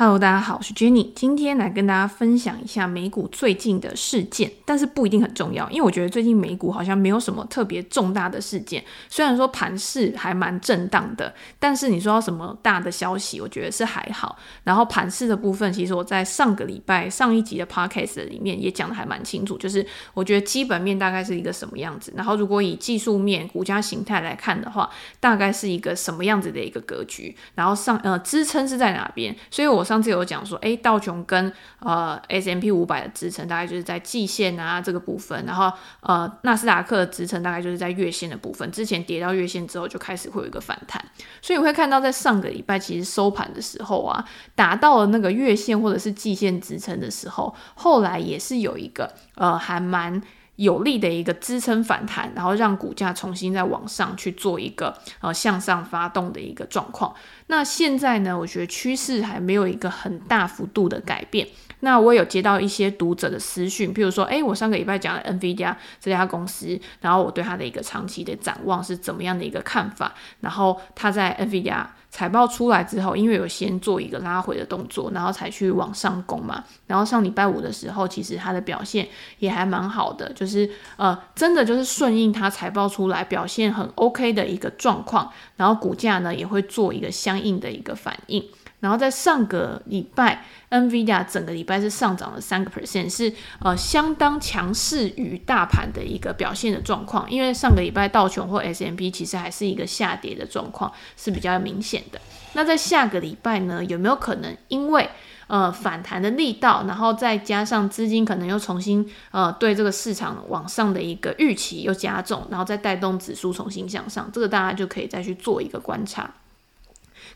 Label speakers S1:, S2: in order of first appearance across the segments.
S1: Hello，大家好，我是 Jenny，今天来跟大家分享一下美股最近的事件，但是不一定很重要，因为我觉得最近美股好像没有什么特别重大的事件。虽然说盘势还蛮震荡的，但是你说到什么大的消息，我觉得是还好。然后盘势的部分，其实我在上个礼拜上一集的 Podcast 里面也讲得还蛮清楚，就是我觉得基本面大概是一个什么样子，然后如果以技术面、股价形态来看的话，大概是一个什么样子的一个格局，然后上呃支撑是在哪边，所以我。上次有讲说，诶，道琼跟呃 S M P 五百的支撑大概就是在季线啊这个部分，然后呃纳斯达克的支撑大概就是在月线的部分。之前跌到月线之后，就开始会有一个反弹，所以你会看到在上个礼拜其实收盘的时候啊，达到了那个月线或者是季线支撑的时候，后来也是有一个呃还蛮。有力的一个支撑反弹，然后让股价重新再往上去做一个呃向上发动的一个状况。那现在呢，我觉得趋势还没有一个很大幅度的改变。那我有接到一些读者的私讯，譬如说，诶，我上个礼拜讲了 NVIDIA 这家公司，然后我对它的一个长期的展望是怎么样的一个看法，然后它在 NVIDIA 财报出来之后，因为有先做一个拉回的动作，然后才去往上攻嘛，然后上礼拜五的时候，其实它的表现也还蛮好的，就是呃，真的就是顺应它财报出来表现很 OK 的一个状况，然后股价呢也会做一个相应的一个反应。然后在上个礼拜，NVIDIA 整个礼拜是上涨了三个 percent，是呃相当强势于大盘的一个表现的状况。因为上个礼拜道琼或 S M P 其实还是一个下跌的状况，是比较明显的。那在下个礼拜呢，有没有可能因为呃反弹的力道，然后再加上资金可能又重新呃对这个市场往上的一个预期又加重，然后再带动指数重新向上？这个大家就可以再去做一个观察。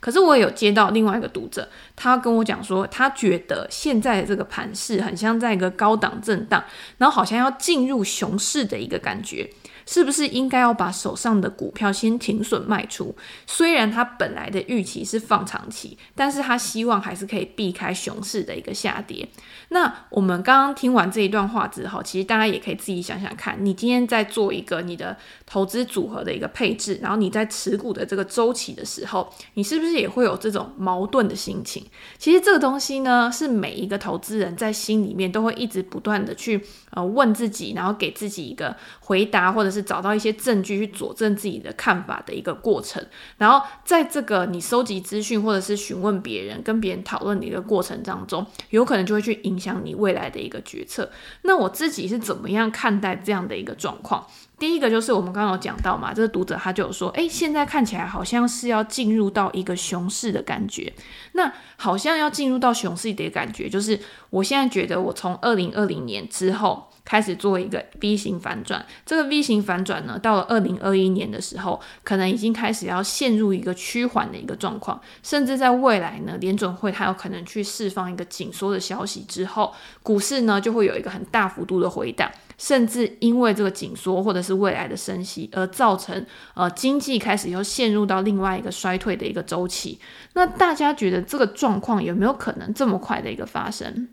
S1: 可是我也有接到另外一个读者，他跟我讲说，他觉得现在的这个盘势很像在一个高档震荡，然后好像要进入熊市的一个感觉。是不是应该要把手上的股票先停损卖出？虽然他本来的预期是放长期，但是他希望还是可以避开熊市的一个下跌。那我们刚刚听完这一段话之后，其实大家也可以自己想想看，你今天在做一个你的投资组合的一个配置，然后你在持股的这个周期的时候，你是不是也会有这种矛盾的心情？其实这个东西呢，是每一个投资人在心里面都会一直不断的去呃问自己，然后给自己一个回答，或者是找到一些证据去佐证自己的看法的一个过程，然后在这个你收集资讯或者是询问别人、跟别人讨论的一个过程当中，有可能就会去影响你未来的一个决策。那我自己是怎么样看待这样的一个状况？第一个就是我们刚刚有讲到嘛，这个读者他就有说，诶，现在看起来好像是要进入到一个熊市的感觉。那好像要进入到熊市的感觉，就是我现在觉得我从二零二零年之后。开始做一个 V 型反转，这个 V 型反转呢，到了二零二一年的时候，可能已经开始要陷入一个趋缓的一个状况，甚至在未来呢，联准会它有可能去释放一个紧缩的消息之后，股市呢就会有一个很大幅度的回档，甚至因为这个紧缩或者是未来的升息而造成呃经济开始又陷入到另外一个衰退的一个周期。那大家觉得这个状况有没有可能这么快的一个发生？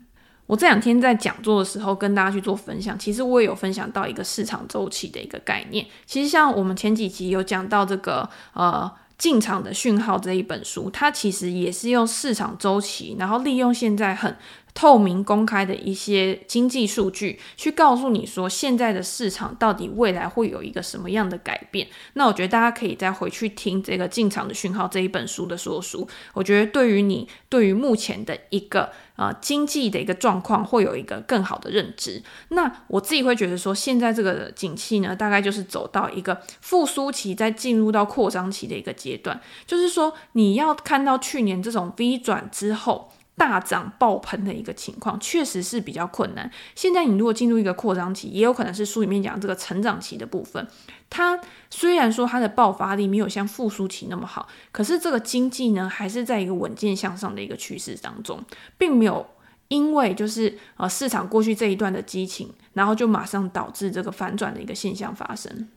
S1: 我这两天在讲座的时候跟大家去做分享，其实我也有分享到一个市场周期的一个概念。其实像我们前几集有讲到这个呃进场的讯号这一本书，它其实也是用市场周期，然后利用现在很透明公开的一些经济数据，去告诉你说现在的市场到底未来会有一个什么样的改变。那我觉得大家可以再回去听这个进场的讯号这一本书的说书，我觉得对于你对于目前的一个呃经济的一个状况会有一个更好的认知。那我自己会觉得说，现在这个景气呢，大概就是走到一个复苏期，再进入到扩张期的一个阶段，就是说你要看到去年这种 V 转之后。大涨爆棚的一个情况，确实是比较困难。现在你如果进入一个扩张期，也有可能是书里面讲这个成长期的部分。它虽然说它的爆发力没有像复苏期那么好，可是这个经济呢，还是在一个稳健向上的一个趋势当中，并没有因为就是呃市场过去这一段的激情，然后就马上导致这个反转的一个现象发生。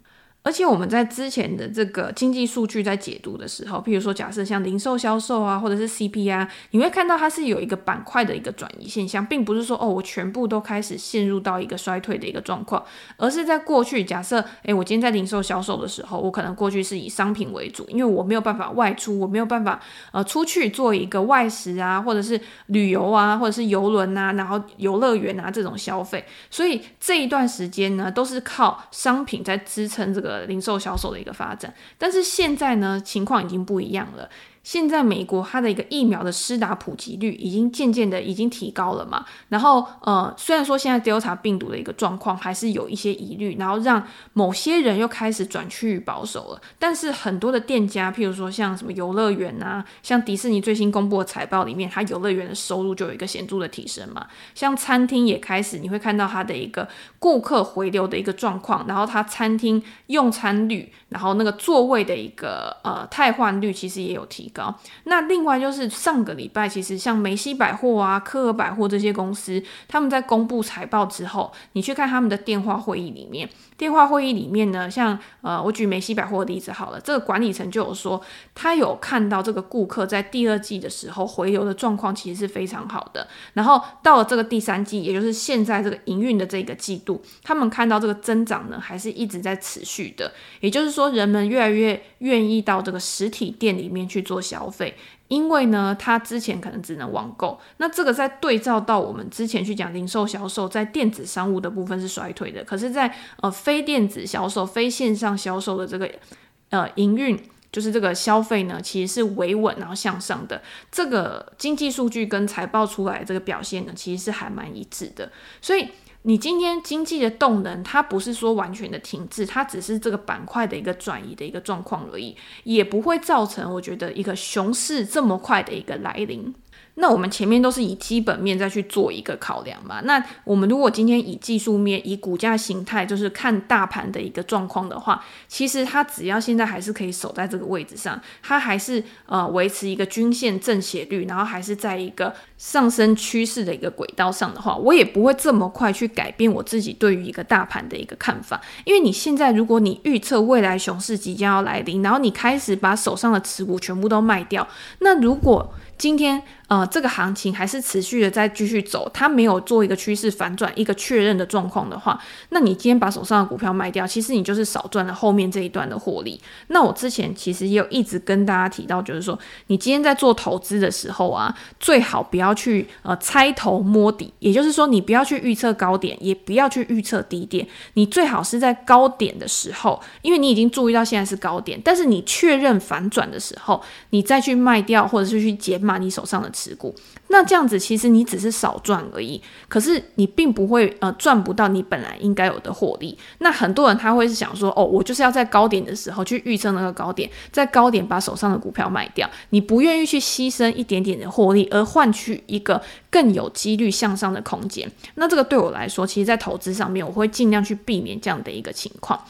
S1: 而且我们在之前的这个经济数据在解读的时候，譬如说假设像零售销售啊，或者是 CPI，你会看到它是有一个板块的一个转移现象，并不是说哦，我全部都开始陷入到一个衰退的一个状况，而是在过去假设，诶，我今天在零售销售的时候，我可能过去是以商品为主，因为我没有办法外出，我没有办法呃出去做一个外食啊，或者是旅游啊，或者是游轮啊，然后游乐园啊这种消费，所以这一段时间呢，都是靠商品在支撑这个。零售销售的一个发展，但是现在呢，情况已经不一样了。现在美国它的一个疫苗的施打普及率已经渐渐的已经提高了嘛，然后呃，虽然说现在 Delta 病毒的一个状况还是有一些疑虑，然后让某些人又开始转趋于保守了，但是很多的店家，譬如说像什么游乐园啊，像迪士尼最新公布的财报里面，它游乐园的收入就有一个显著的提升嘛，像餐厅也开始你会看到它的一个顾客回流的一个状况，然后它餐厅用餐率，然后那个座位的一个呃汰换率其实也有提高。那另外就是上个礼拜，其实像梅西百货啊、科尔百货这些公司，他们在公布财报之后，你去看他们的电话会议里面，电话会议里面呢，像呃，我举梅西百货的例子好了，这个管理层就有说，他有看到这个顾客在第二季的时候回流的状况其实是非常好的，然后到了这个第三季，也就是现在这个营运的这个季度，他们看到这个增长呢，还是一直在持续的，也就是说，人们越来越愿意到这个实体店里面去做消费。因为呢，他之前可能只能网购，那这个在对照到我们之前去讲零售销售，在电子商务的部分是衰退的，可是在，呃非电子销售、非线上销售的这个呃营运，就是这个消费呢，其实是维稳然后向上的。这个经济数据跟财报出来这个表现呢，其实是还蛮一致的，所以。你今天经济的动能，它不是说完全的停滞，它只是这个板块的一个转移的一个状况而已，也不会造成我觉得一个熊市这么快的一个来临。那我们前面都是以基本面再去做一个考量嘛。那我们如果今天以技术面、以股价形态，就是看大盘的一个状况的话，其实它只要现在还是可以守在这个位置上，它还是呃维持一个均线正斜率，然后还是在一个上升趋势的一个轨道上的话，我也不会这么快去改变我自己对于一个大盘的一个看法。因为你现在如果你预测未来熊市即将要来临，然后你开始把手上的持股全部都卖掉，那如果今天，呃，这个行情还是持续的在继续走，它没有做一个趋势反转、一个确认的状况的话，那你今天把手上的股票卖掉，其实你就是少赚了后面这一段的获利。那我之前其实也有一直跟大家提到，就是说，你今天在做投资的时候啊，最好不要去呃猜头摸底，也就是说，你不要去预测高点，也不要去预测低点，你最好是在高点的时候，因为你已经注意到现在是高点，但是你确认反转的时候，你再去卖掉，或者是去减码你手上的持股，那这样子其实你只是少赚而已，可是你并不会呃赚不到你本来应该有的获利。那很多人他会是想说，哦，我就是要在高点的时候去预测那个高点，在高点把手上的股票卖掉，你不愿意去牺牲一点点的获利，而换取一个更有几率向上的空间。那这个对我来说，其实在投资上面，我会尽量去避免这样的一个情况。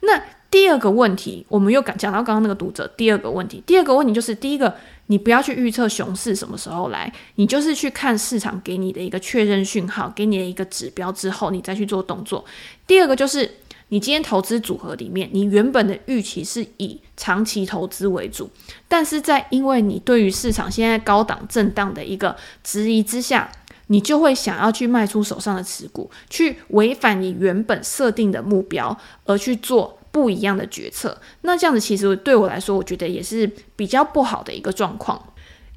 S1: 那第二个问题，我们又讲讲到刚刚那个读者，第二个问题，第二个问题就是第一个。你不要去预测熊市什么时候来，你就是去看市场给你的一个确认讯号，给你的一个指标之后，你再去做动作。第二个就是，你今天投资组合里面，你原本的预期是以长期投资为主，但是在因为你对于市场现在高档震荡的一个质疑之下，你就会想要去卖出手上的持股，去违反你原本设定的目标，而去做。不一样的决策，那这样子其实对我来说，我觉得也是比较不好的一个状况。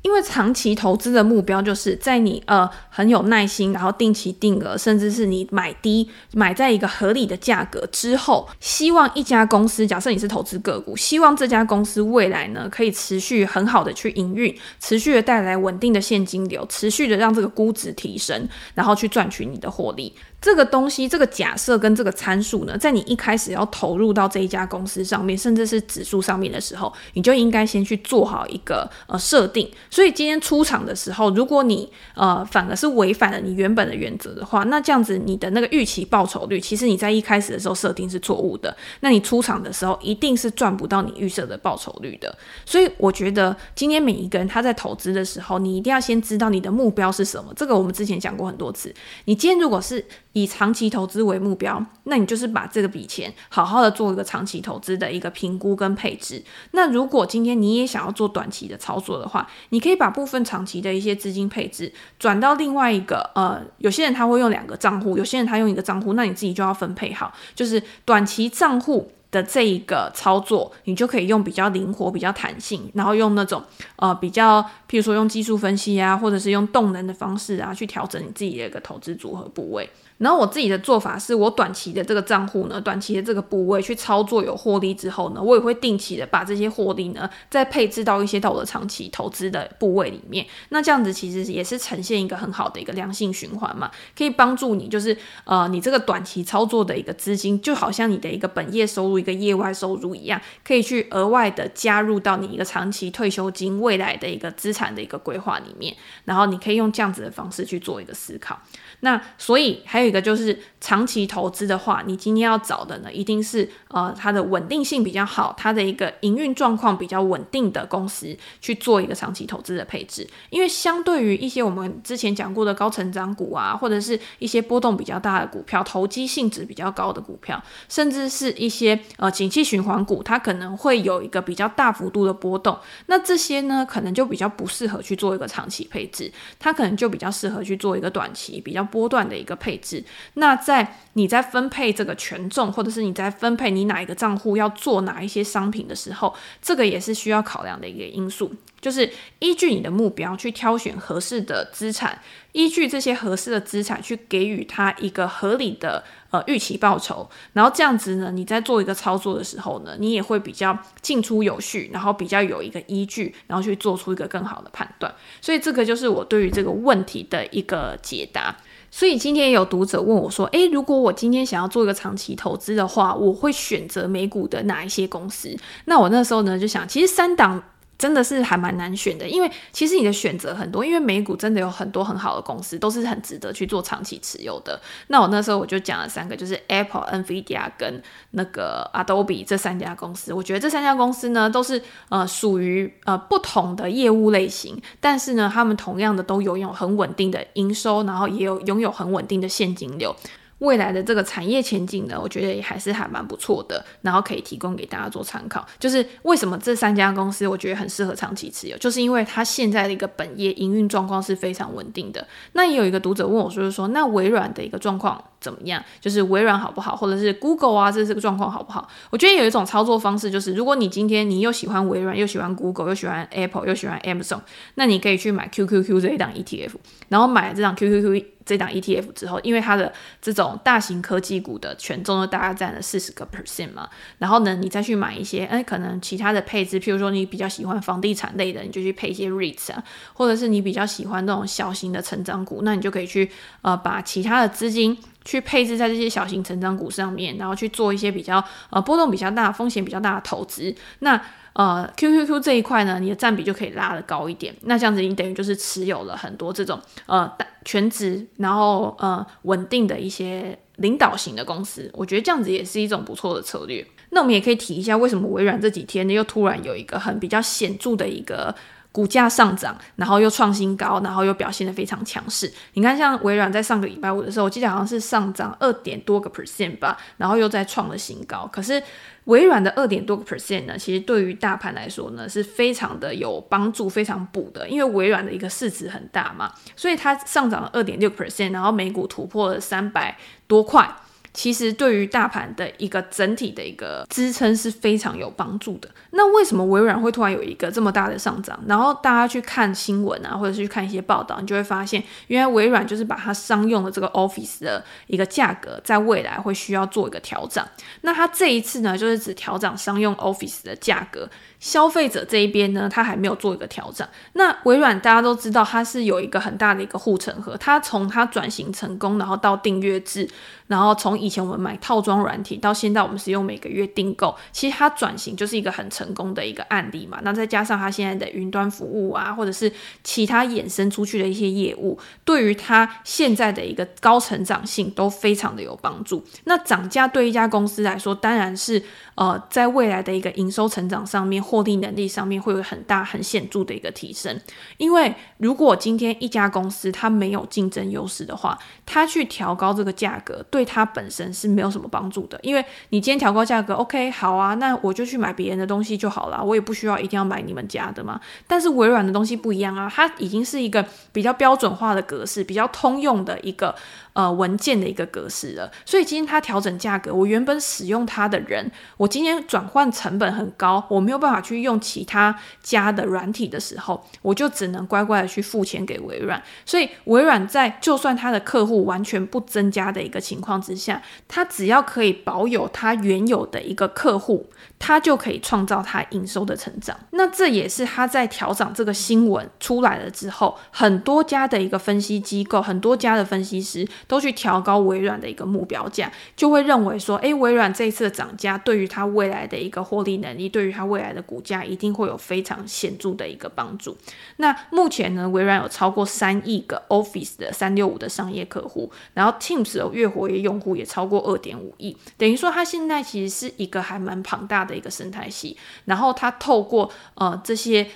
S1: 因为长期投资的目标就是在你呃很有耐心，然后定期定额，甚至是你买低买在一个合理的价格之后，希望一家公司，假设你是投资个股，希望这家公司未来呢可以持续很好的去营运，持续的带来稳定的现金流，持续的让这个估值提升，然后去赚取你的获利。这个东西，这个假设跟这个参数呢，在你一开始要投入到这一家公司上面，甚至是指数上面的时候，你就应该先去做好一个呃设定。所以今天出场的时候，如果你呃反而是违反了你原本的原则的话，那这样子你的那个预期报酬率，其实你在一开始的时候设定是错误的。那你出场的时候，一定是赚不到你预设的报酬率的。所以我觉得今天每一个人他在投资的时候，你一定要先知道你的目标是什么。这个我们之前讲过很多次。你今天如果是以长期投资为目标，那你就是把这个笔钱好好的做一个长期投资的一个评估跟配置。那如果今天你也想要做短期的操作的话，你可以把部分长期的一些资金配置转到另外一个，呃，有些人他会用两个账户，有些人他用一个账户，那你自己就要分配好，就是短期账户的这一个操作，你就可以用比较灵活、比较弹性，然后用那种呃比较，譬如说用技术分析啊，或者是用动能的方式啊，去调整你自己的一个投资组合部位。然后我自己的做法是，我短期的这个账户呢，短期的这个部位去操作有获利之后呢，我也会定期的把这些获利呢，再配置到一些到我的长期投资的部位里面。那这样子其实也是呈现一个很好的一个良性循环嘛，可以帮助你，就是呃，你这个短期操作的一个资金，就好像你的一个本业收入、一个业外收入一样，可以去额外的加入到你一个长期退休金未来的一个资产的一个规划里面。然后你可以用这样子的方式去做一个思考。那所以还有一个就是长期投资的话，你今天要找的呢，一定是呃它的稳定性比较好，它的一个营运状况比较稳定的公司去做一个长期投资的配置。因为相对于一些我们之前讲过的高成长股啊，或者是一些波动比较大的股票，投机性质比较高的股票，甚至是一些呃景气循环股，它可能会有一个比较大幅度的波动。那这些呢，可能就比较不适合去做一个长期配置，它可能就比较适合去做一个短期比较。波段的一个配置，那在你在分配这个权重，或者是你在分配你哪一个账户要做哪一些商品的时候，这个也是需要考量的一个因素，就是依据你的目标去挑选合适的资产，依据这些合适的资产去给予它一个合理的呃预期报酬，然后这样子呢，你在做一个操作的时候呢，你也会比较进出有序，然后比较有一个依据，然后去做出一个更好的判断。所以这个就是我对于这个问题的一个解答。所以今天有读者问我说：“诶，如果我今天想要做一个长期投资的话，我会选择美股的哪一些公司？”那我那时候呢就想，其实三档。真的是还蛮难选的，因为其实你的选择很多，因为美股真的有很多很好的公司，都是很值得去做长期持有的。那我那时候我就讲了三个，就是 Apple、NVIDIA 跟那个 Adobe 这三家公司。我觉得这三家公司呢，都是呃属于呃不同的业务类型，但是呢，他们同样的都拥有很稳定的营收，然后也有拥有很稳定的现金流。未来的这个产业前景呢，我觉得也还是还蛮不错的，然后可以提供给大家做参考。就是为什么这三家公司我觉得很适合长期持有，就是因为它现在的一个本业营运状况是非常稳定的。那也有一个读者问我说，就是说那微软的一个状况怎么样？就是微软好不好，或者是 Google 啊，这这个状况好不好？我觉得有一种操作方式，就是如果你今天你又喜欢微软，又喜欢 Google，又喜欢 Apple，又喜欢 Amazon，那你可以去买 QQQ 这一档 ETF，然后买这档 QQQ。这档 ETF 之后，因为它的这种大型科技股的权重都大概占了四十个 percent 嘛，然后呢，你再去买一些，哎，可能其他的配置，譬如说你比较喜欢房地产类的，你就去配一些 REITs 啊，或者是你比较喜欢那种小型的成长股，那你就可以去呃把其他的资金去配置在这些小型成长股上面，然后去做一些比较呃波动比较大、风险比较大的投资，那。呃，QQQ 这一块呢，你的占比就可以拉得高一点。那这样子，你等于就是持有了很多这种呃全职，然后呃稳定的一些领导型的公司。我觉得这样子也是一种不错的策略。那我们也可以提一下，为什么微软这几天呢又突然有一个很比较显著的一个。股价上涨，然后又创新高，然后又表现得非常强势。你看，像微软在上个礼拜五的时候，我记得好像是上涨二点多个 percent 吧，然后又再创了新高。可是微软的二点多个 percent 呢，其实对于大盘来说呢，是非常的有帮助，非常补的。因为微软的一个市值很大嘛，所以它上涨了二点六 percent，然后美股突破了三百多块。其实对于大盘的一个整体的一个支撑是非常有帮助的。那为什么微软会突然有一个这么大的上涨？然后大家去看新闻啊，或者是去看一些报道，你就会发现，原来微软就是把它商用的这个 Office 的一个价格，在未来会需要做一个调整。那它这一次呢，就是只调整商用 Office 的价格。消费者这一边呢，它还没有做一个调整。那微软大家都知道，它是有一个很大的一个护城河。它从它转型成功，然后到订阅制，然后从以前我们买套装软体，到现在我们使用每个月订购，其实它转型就是一个很成功的一个案例嘛。那再加上它现在的云端服务啊，或者是其他衍生出去的一些业务，对于它现在的一个高成长性都非常的有帮助。那涨价对一家公司来说，当然是呃，在未来的一个营收成长上面或获利能力上面会有很大很显著的一个提升。因为如果今天一家公司它没有竞争优势的话，它去调高这个价格，对它本身是没有什么帮助的。因为你今天调高价格，OK，好啊，那我就去买别人的东西就好了，我也不需要一定要买你们家的嘛。但是微软的东西不一样啊，它已经是一个比较标准化的格式，比较通用的一个。呃，文件的一个格式了，所以今天它调整价格，我原本使用它的人，我今天转换成本很高，我没有办法去用其他家的软体的时候，我就只能乖乖的去付钱给微软。所以微软在就算它的客户完全不增加的一个情况之下，它只要可以保有它原有的一个客户，它就可以创造它营收的成长。那这也是他在调涨这个新闻出来了之后，很多家的一个分析机构，很多家的分析师。都去调高微软的一个目标价，就会认为说，诶，微软这一次的涨价对于它未来的一个获利能力，对于它未来的股价一定会有非常显著的一个帮助。那目前呢，微软有超过三亿个 Office 的三六五的商业客户，然后 Teams 的月活跃用户也超过二点五亿，等于说它现在其实是一个还蛮庞大的一个生态系。然后它透过呃这些。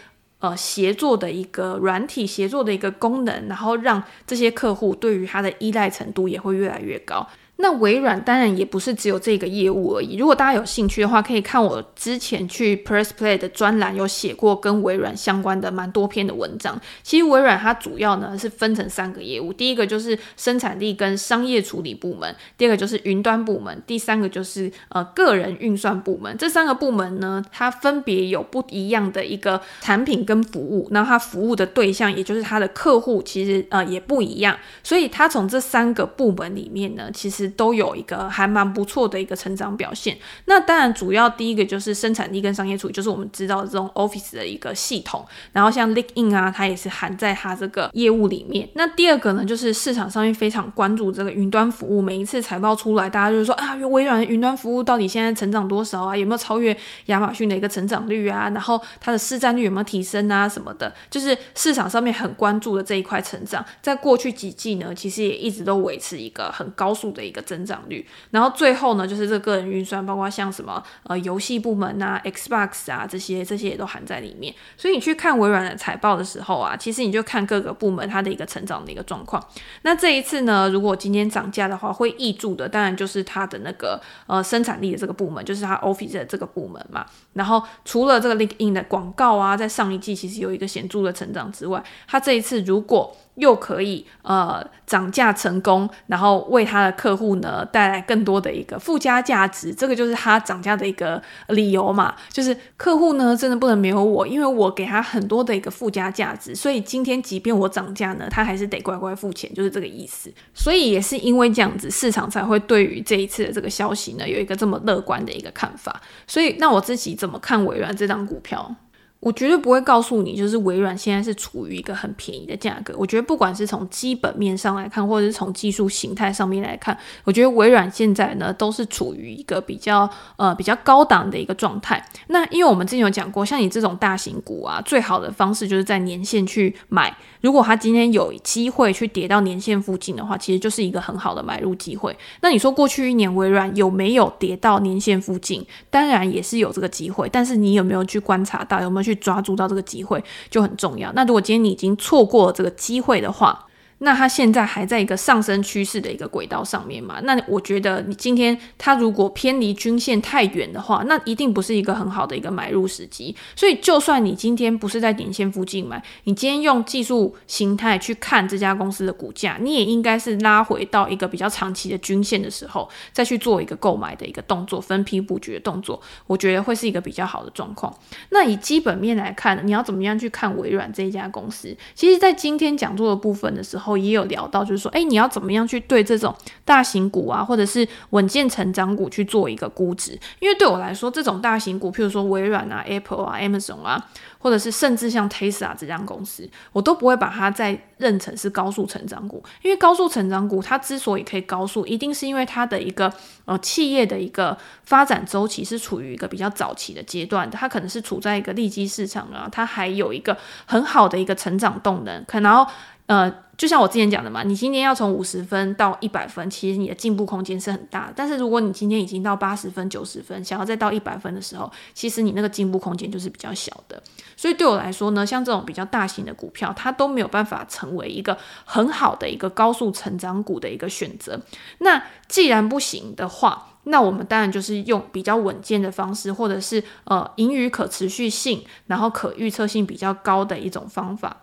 S1: 呃，协作的一个软体协作的一个功能，然后让这些客户对于它的依赖程度也会越来越高。那微软当然也不是只有这个业务而已。如果大家有兴趣的话，可以看我之前去 Press Play 的专栏，有写过跟微软相关的蛮多篇的文章。其实微软它主要呢是分成三个业务，第一个就是生产力跟商业处理部门，第二个就是云端部门，第三个就是呃个人运算部门。这三个部门呢，它分别有不一样的一个产品跟服务，那它服务的对象也就是它的客户，其实呃也不一样。所以它从这三个部门里面呢，其实都有一个还蛮不错的一个成长表现。那当然，主要第一个就是生产力跟商业处理，就是我们知道的这种 Office 的一个系统。然后像 l i n k i n 啊，它也是含在它这个业务里面。那第二个呢，就是市场上面非常关注这个云端服务。每一次财报出来，大家就是说啊，微软的云端服务到底现在成长多少啊？有没有超越亚马逊的一个成长率啊？然后它的市占率有没有提升啊？什么的，就是市场上面很关注的这一块成长，在过去几季呢，其实也一直都维持一个很高速的一个。增长率，然后最后呢，就是这个个人运算，包括像什么呃游戏部门啊、Xbox 啊这些，这些也都含在里面。所以你去看微软的财报的时候啊，其实你就看各个部门它的一个成长的一个状况。那这一次呢，如果今天涨价的话，会挹注的当然就是它的那个呃生产力的这个部门，就是它 Office 的这个部门嘛。然后除了这个 LinkedIn 的广告啊，在上一季其实有一个显著的成长之外，它这一次如果又可以呃涨价成功，然后为他的客户呢带来更多的一个附加价值，这个就是他涨价的一个理由嘛。就是客户呢真的不能没有我，因为我给他很多的一个附加价值，所以今天即便我涨价呢，他还是得乖乖付钱，就是这个意思。所以也是因为这样子，市场才会对于这一次的这个消息呢有一个这么乐观的一个看法。所以那我自己怎么看微软这张股票？我绝对不会告诉你，就是微软现在是处于一个很便宜的价格。我觉得不管是从基本面上来看，或者是从技术形态上面来看，我觉得微软现在呢都是处于一个比较呃比较高档的一个状态。那因为我们之前有讲过，像你这种大型股啊，最好的方式就是在年线去买。如果它今天有机会去跌到年线附近的话，其实就是一个很好的买入机会。那你说过去一年微软有没有跌到年线附近？当然也是有这个机会，但是你有没有去观察到，有没有去？去抓住到这个机会就很重要。那如果今天你已经错过了这个机会的话，那它现在还在一个上升趋势的一个轨道上面嘛？那我觉得你今天它如果偏离均线太远的话，那一定不是一个很好的一个买入时机。所以，就算你今天不是在点线附近买，你今天用技术形态去看这家公司的股价，你也应该是拉回到一个比较长期的均线的时候，再去做一个购买的一个动作，分批布局的动作，我觉得会是一个比较好的状况。那以基本面来看，你要怎么样去看微软这一家公司？其实，在今天讲座的部分的时候。也有聊到，就是说，哎，你要怎么样去对这种大型股啊，或者是稳健成长股去做一个估值？因为对我来说，这种大型股，譬如说微软啊、Apple 啊、Amazon 啊。或者是甚至像 Tesla 这家公司，我都不会把它再认成是高速成长股，因为高速成长股它之所以可以高速，一定是因为它的一个呃企业的一个发展周期是处于一个比较早期的阶段的，它可能是处在一个利基市场啊，它还有一个很好的一个成长动能，可能。呃。就像我之前讲的嘛，你今天要从五十分到一百分，其实你的进步空间是很大的。但是如果你今天已经到八十分、九十分，想要再到一百分的时候，其实你那个进步空间就是比较小的。所以对我来说呢，像这种比较大型的股票，它都没有办法成为一个很好的一个高速成长股的一个选择。那既然不行的话，那我们当然就是用比较稳健的方式，或者是呃盈余可持续性，然后可预测性比较高的一种方法。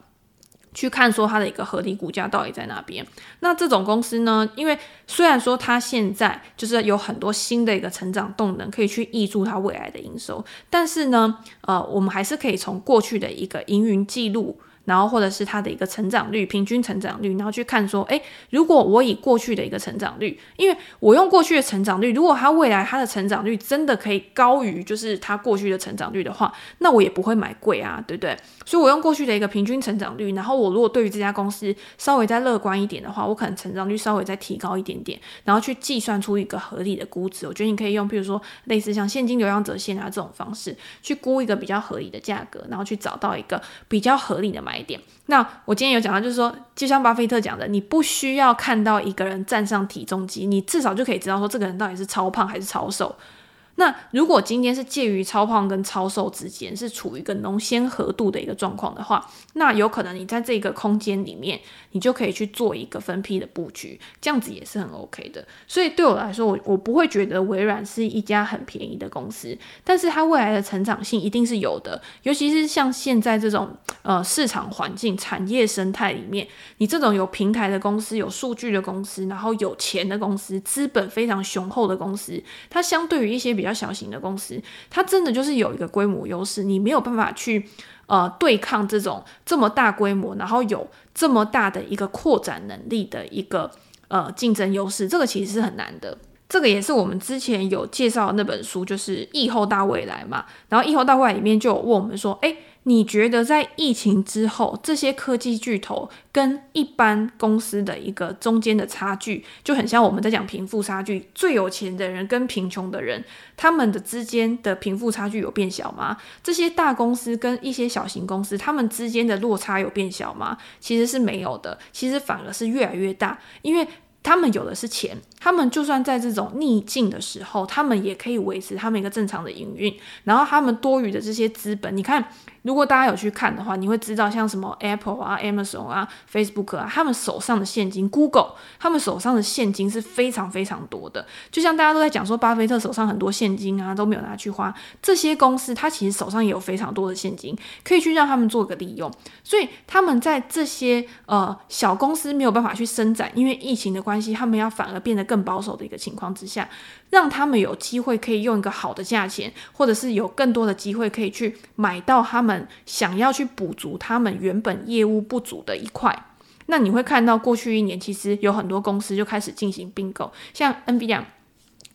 S1: 去看说它的一个合理股价到底在哪边？那这种公司呢，因为虽然说它现在就是有很多新的一个成长动能，可以去挹注它未来的营收，但是呢，呃，我们还是可以从过去的一个营运记录。然后或者是它的一个成长率，平均成长率，然后去看说，诶，如果我以过去的一个成长率，因为我用过去的成长率，如果它未来它的成长率真的可以高于就是它过去的成长率的话，那我也不会买贵啊，对不对？所以我用过去的一个平均成长率，然后我如果对于这家公司稍微再乐观一点的话，我可能成长率稍微再提高一点点，然后去计算出一个合理的估值。我觉得你可以用，比如说类似像现金流量折现啊这种方式去估一个比较合理的价格，然后去找到一个比较合理的买一点。那我今天有讲到，就是说，就像巴菲特讲的，你不需要看到一个人站上体重机，你至少就可以知道说这个人到底是超胖还是超瘦。那如果今天是介于超胖跟超瘦之间，是处于一个浓鲜合度的一个状况的话，那有可能你在这个空间里面，你就可以去做一个分批的布局，这样子也是很 OK 的。所以对我来说，我我不会觉得微软是一家很便宜的公司，但是它未来的成长性一定是有的，尤其是像现在这种呃市场环境、产业生态里面，你这种有平台的公司、有数据的公司，然后有钱的公司、资本非常雄厚的公司，它相对于一些比较比比较小型的公司，它真的就是有一个规模优势，你没有办法去呃对抗这种这么大规模，然后有这么大的一个扩展能力的一个呃竞争优势，这个其实是很难的。这个也是我们之前有介绍那本书，就是《疫后大未来》嘛。然后《疫后大未来》里面就有问我们说，诶。你觉得在疫情之后，这些科技巨头跟一般公司的一个中间的差距，就很像我们在讲贫富差距，最有钱的人跟贫穷的人，他们的之间的贫富差距有变小吗？这些大公司跟一些小型公司，他们之间的落差有变小吗？其实是没有的，其实反而是越来越大，因为他们有的是钱。他们就算在这种逆境的时候，他们也可以维持他们一个正常的营运。然后他们多余的这些资本，你看，如果大家有去看的话，你会知道像什么 Apple 啊、Amazon 啊、Facebook 啊，他们手上的现金，Google，他们手上的现金是非常非常多的。就像大家都在讲说，巴菲特手上很多现金啊，都没有拿去花。这些公司，他其实手上也有非常多的现金，可以去让他们做个利用。所以他们在这些呃小公司没有办法去伸展，因为疫情的关系，他们要反而变得。更保守的一个情况之下，让他们有机会可以用一个好的价钱，或者是有更多的机会可以去买到他们想要去补足他们原本业务不足的一块。那你会看到过去一年，其实有很多公司就开始进行并购，像 NVIDIA。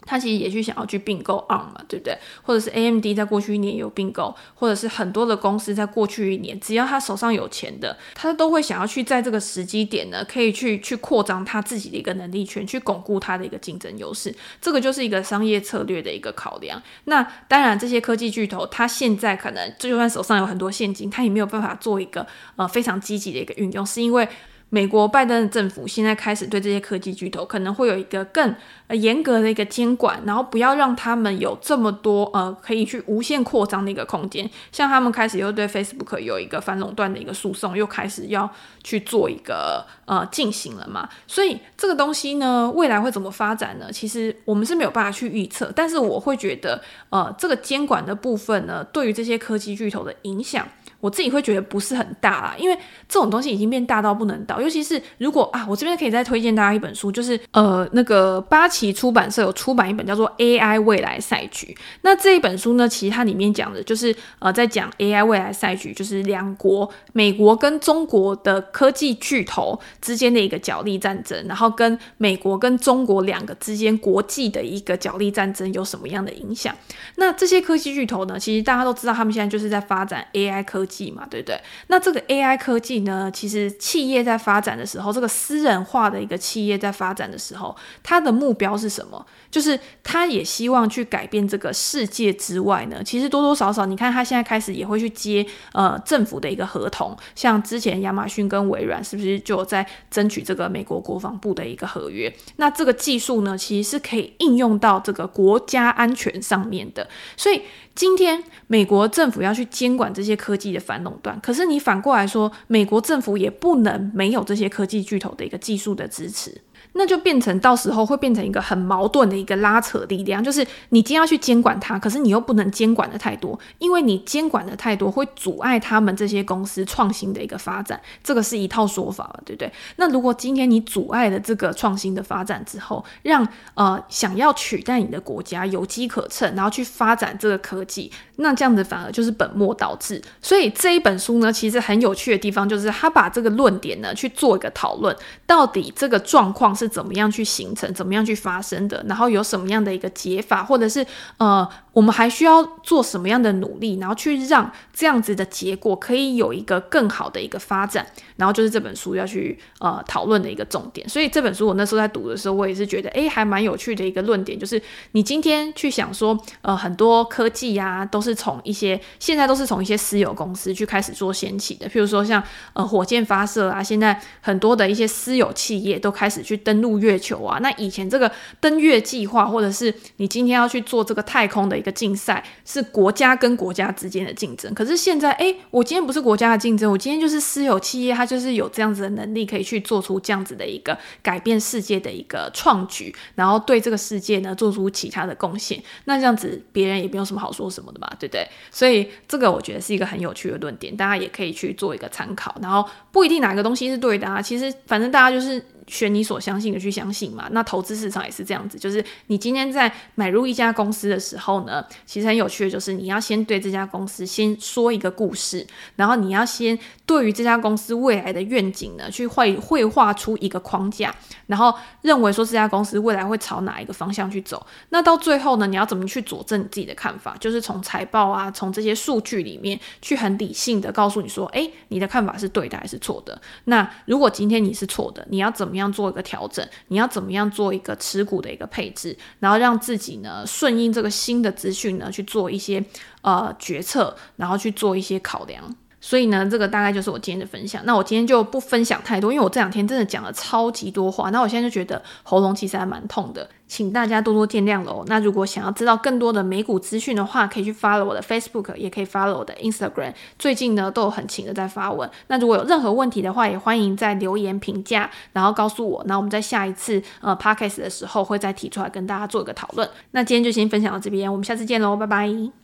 S1: 他其实也去想要去并购 ARM 嘛，对不对？或者是 AMD 在过去一年有并购，或者是很多的公司在过去一年，只要他手上有钱的，他都会想要去在这个时机点呢，可以去去扩张他自己的一个能力圈，去巩固他的一个竞争优势。这个就是一个商业策略的一个考量。那当然，这些科技巨头，他现在可能就算手上有很多现金，他也没有办法做一个呃非常积极的一个运用，是因为。美国拜登的政府现在开始对这些科技巨头可能会有一个更呃严格的一个监管，然后不要让他们有这么多呃可以去无限扩张的一个空间。像他们开始又对 Facebook 有一个反垄断的一个诉讼，又开始要去做一个呃进行了嘛。所以这个东西呢，未来会怎么发展呢？其实我们是没有办法去预测，但是我会觉得呃这个监管的部分呢，对于这些科技巨头的影响。我自己会觉得不是很大啦，因为这种东西已经变大到不能倒。尤其是如果啊，我这边可以再推荐大家一本书，就是呃那个八旗出版社有出版一本叫做《AI 未来赛局》。那这一本书呢，其实它里面讲的就是呃在讲 AI 未来赛局，就是两国美国跟中国的科技巨头之间的一个角力战争，然后跟美国跟中国两个之间国际的一个角力战争有什么样的影响？那这些科技巨头呢，其实大家都知道，他们现在就是在发展 AI 科技。嘛，对不对？那这个 AI 科技呢，其实企业在发发展的时候，这个私人化的一个企业在发展的时候，它的目标是什么？就是他也希望去改变这个世界之外呢，其实多多少少，你看他现在开始也会去接呃政府的一个合同，像之前亚马逊跟微软是不是就在争取这个美国国防部的一个合约？那这个技术呢，其实是可以应用到这个国家安全上面的。所以今天美国政府要去监管这些科技的反垄断，可是你反过来说，美国政府也不能没有这些科技巨头的一个技术的支持。那就变成到时候会变成一个很矛盾的一个拉扯力量，就是你今天要去监管它，可是你又不能监管的太多，因为你监管的太多会阻碍他们这些公司创新的一个发展，这个是一套说法吧，对不对？那如果今天你阻碍了这个创新的发展之后，让呃想要取代你的国家有机可乘，然后去发展这个科技，那这样子反而就是本末倒置。所以这一本书呢，其实很有趣的地方就是他把这个论点呢去做一个讨论，到底这个状况是。是怎么样去形成，怎么样去发生的？然后有什么样的一个解法，或者是呃，我们还需要做什么样的努力，然后去让这样子的结果可以有一个更好的一个发展？然后就是这本书要去呃讨论的一个重点。所以这本书我那时候在读的时候，我也是觉得诶，还蛮有趣的一个论点，就是你今天去想说，呃，很多科技呀，都是从一些现在都是从一些私有公司去开始做掀起的，譬如说像呃火箭发射啊，现在很多的一些私有企业都开始去登。陆月球啊，那以前这个登月计划，或者是你今天要去做这个太空的一个竞赛，是国家跟国家之间的竞争。可是现在，诶，我今天不是国家的竞争，我今天就是私有企业，它就是有这样子的能力，可以去做出这样子的一个改变世界的一个创举，然后对这个世界呢做出其他的贡献。那这样子别人也没有什么好说什么的嘛，对不对？所以这个我觉得是一个很有趣的论点，大家也可以去做一个参考。然后不一定哪个东西是对的啊，其实反正大家就是。选你所相信的去相信嘛，那投资市场也是这样子，就是你今天在买入一家公司的时候呢，其实很有趣的就是你要先对这家公司先说一个故事，然后你要先对于这家公司未来的愿景呢去绘绘画出一个框架，然后认为说这家公司未来会朝哪一个方向去走，那到最后呢，你要怎么去佐证你自己的看法？就是从财报啊，从这些数据里面去很理性的告诉你说，诶，你的看法是对的还是错的？那如果今天你是错的，你要怎么？怎么样做一个调整？你要怎么样做一个持股的一个配置？然后让自己呢顺应这个新的资讯呢去做一些呃决策，然后去做一些考量。所以呢，这个大概就是我今天的分享。那我今天就不分享太多，因为我这两天真的讲了超级多话。那我现在就觉得喉咙其实还蛮痛的，请大家多多见谅喽。那如果想要知道更多的美股资讯的话，可以去 follow 我的 Facebook，也可以 follow 我的 Instagram。最近呢都有很勤的在发文。那如果有任何问题的话，也欢迎在留言评价，然后告诉我。那我们在下一次呃 Podcast 的时候会再提出来跟大家做一个讨论。那今天就先分享到这边，我们下次见喽，拜拜。